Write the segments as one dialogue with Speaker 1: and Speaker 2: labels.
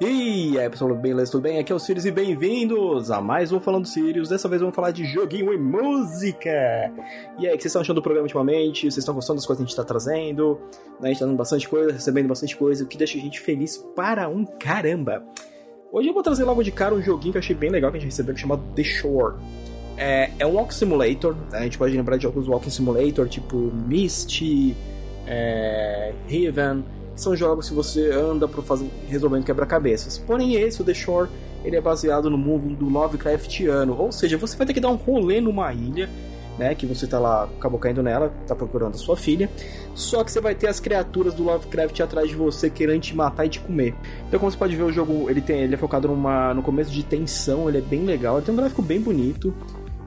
Speaker 1: E aí pessoal, beleza? Tudo bem? Aqui é o Sirius e bem-vindos a mais um Falando Sirius. Dessa vez vamos falar de joguinho e música. E aí, o que vocês estão achando do programa ultimamente? Vocês estão gostando das coisas que a gente está trazendo? Né? A gente tá dando bastante coisa, recebendo bastante coisa, o que deixa a gente feliz para um caramba. Hoje eu vou trazer logo de cara um joguinho que eu achei bem legal que a gente recebeu, chamado The Shore. É, é um Walk Simulator, né? a gente pode lembrar de alguns Walking Simulator, tipo Misty, é, são jogos que você anda para fazer resolvendo quebra-cabeças. Porém, esse, o The Shore, ele é baseado no mundo do Lovecraftiano, ou seja, você vai ter que dar um rolê numa ilha, né, que você tá lá, acabou caindo nela, tá procurando a sua filha, só que você vai ter as criaturas do Lovecraft atrás de você querendo te matar e te comer. Então, como você pode ver, o jogo ele tem, ele é focado numa, no começo de tensão, ele é bem legal, ele tem um gráfico bem bonito,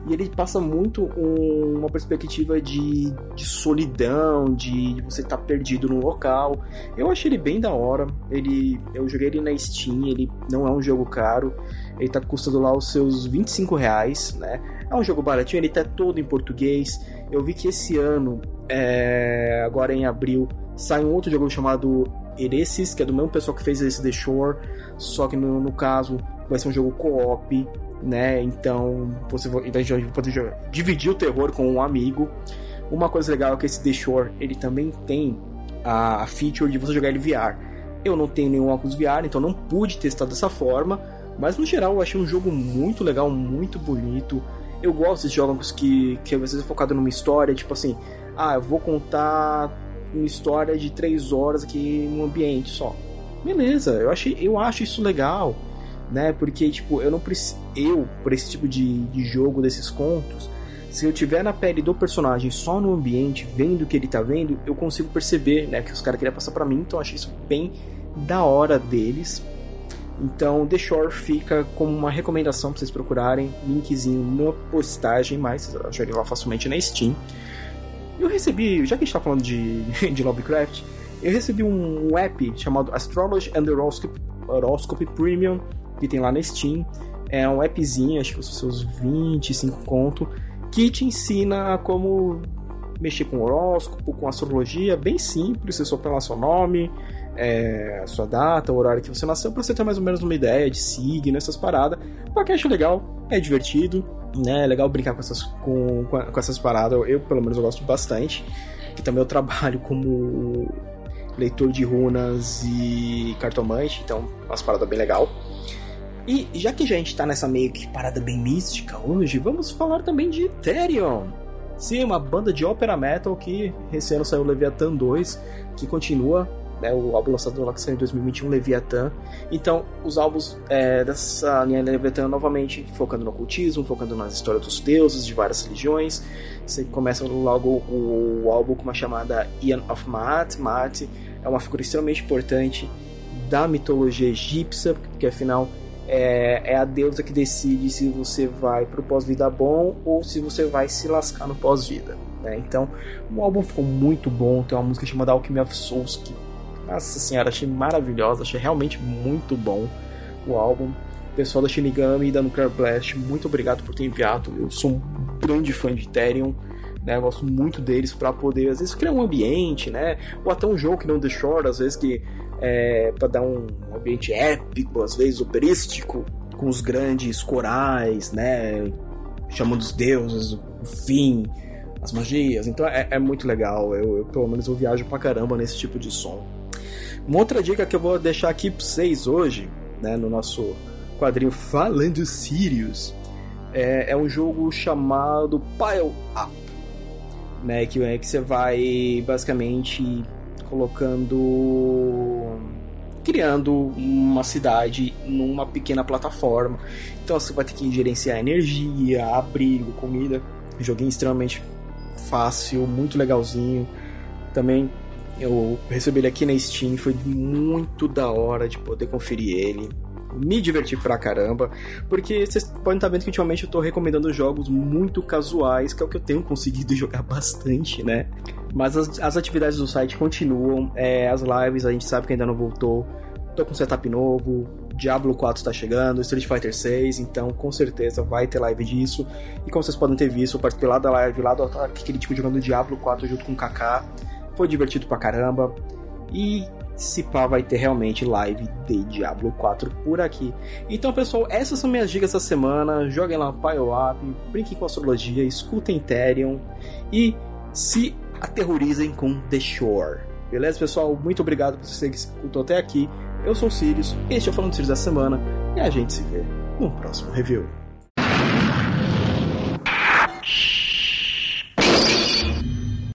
Speaker 1: e ele passa muito um, uma perspectiva de, de solidão, de, você estar tá perdido no local. Eu achei ele bem da hora. Ele, eu joguei ele na Steam, ele não é um jogo caro. Ele tá custando lá os seus 25 reais, né? É um jogo baratinho, ele tá todo em português. Eu vi que esse ano, é, agora em abril, sai um outro jogo chamado Eresis, que é do mesmo pessoal que fez esse The Shore, só que no, no caso vai ser um jogo co-op né? Então você vai poder dividir o terror com um amigo. Uma coisa legal é que esse The Shore ele também tem a feature de você jogar ele VR. Eu não tenho nenhum óculos VR, então não pude testar dessa forma, mas no geral eu achei um jogo muito legal, muito bonito. Eu gosto de jogos que, que às vezes é focado numa história, tipo assim, ah, eu vou contar uma história de três horas aqui num ambiente só. Beleza, eu, achei, eu acho isso legal né? Porque, tipo, eu não preciso. Eu, por esse tipo de, de jogo, desses contos, se eu tiver na pele do personagem só no ambiente, vendo o que ele tá vendo, eu consigo perceber, né? Que os caras queriam passar para mim, então eu achei isso bem da hora deles. Então, The Shore fica como uma recomendação para vocês procurarem. Linkzinho na postagem, mas vocês acharem lá facilmente na Steam. Eu recebi, já que a gente tá falando de, de Lovecraft, eu recebi um app chamado Astrology and Horoscope, Horoscope Premium que tem lá na Steam. É um appzinho, acho que são seus 25 conto, que te ensina como mexer com horóscopo, com astrologia, bem simples, você só põe lá seu nome, é, sua data, o horário que você nasceu, para você ter mais ou menos uma ideia de signo, essas paradas. Pra que acho legal, é divertido, né? É legal brincar com essas, com, com essas paradas, eu, eu, pelo menos eu gosto bastante. Que também eu trabalho como leitor de runas e cartomante, então umas paradas bem legal. E já que a gente tá nessa meio que parada bem mística hoje, vamos falar também de Ethereum. Sim, uma banda de opera metal que esse ano saiu Leviathan 2, que continua, né, o álbum lançado lá que saiu em 2021, Leviathan. Então, os álbuns é, dessa linha Leviathan novamente focando no ocultismo, focando nas histórias dos deuses de várias religiões. Você começa logo o, o álbum com uma chamada Ian of Maat. Maat é uma figura extremamente importante da mitologia egípcia, porque afinal é, é a deusa que decide se você vai pro pós-vida bom ou se você vai se lascar no pós-vida. Né? Então, o álbum ficou muito bom. Tem uma música chamada Alchemy of Souls que, nossa senhora, achei maravilhosa, achei realmente muito bom o álbum. Pessoal da Shinigami e da Nuclear Blast, muito obrigado por ter enviado. Eu sou um grande fã de Ethereum. Né, eu gosto muito deles para poder, às vezes, criar um ambiente, né? Ou até um jogo que não Shore, às vezes, que é, para dar um ambiente épico, às vezes operístico, com os grandes corais, né? Chamando os deuses, o fim, as magias. Então é, é muito legal. Eu, eu, pelo menos, eu viajo pra caramba nesse tipo de som. Uma outra dica que eu vou deixar aqui pra vocês hoje, né, no nosso quadrinho Falando Sirius, é, é um jogo chamado Pile Up. Né, que é que você vai basicamente colocando criando uma cidade numa pequena plataforma. Então você vai ter que gerenciar energia, abrigo, comida. Joguinho extremamente fácil, muito legalzinho. Também eu recebi ele aqui na Steam, foi muito da hora de poder conferir ele me diverti pra caramba, porque vocês podem estar vendo que ultimamente eu tô recomendando jogos muito casuais, que é o que eu tenho conseguido jogar bastante, né? Mas as, as atividades do site continuam, é, as lives a gente sabe que ainda não voltou, tô com setup novo, Diablo 4 está chegando, Street Fighter 6, então com certeza vai ter live disso. E como vocês podem ter visto, eu participei lá da live, lá do aquele tipo jogando Diablo 4 junto com o Kaká. Foi divertido pra caramba. E se pá vai ter realmente live de Diablo 4 por aqui. Então, pessoal, essas são minhas dicas essa semana. Joguem lá Pile Up, brinquem com astrologia, escutem Therion e se aterrorizem com The Shore. Beleza, pessoal? Muito obrigado por você que escutou até aqui. Eu sou o Sirius, este é o Falando Sirius da Semana e a gente se vê no próximo review.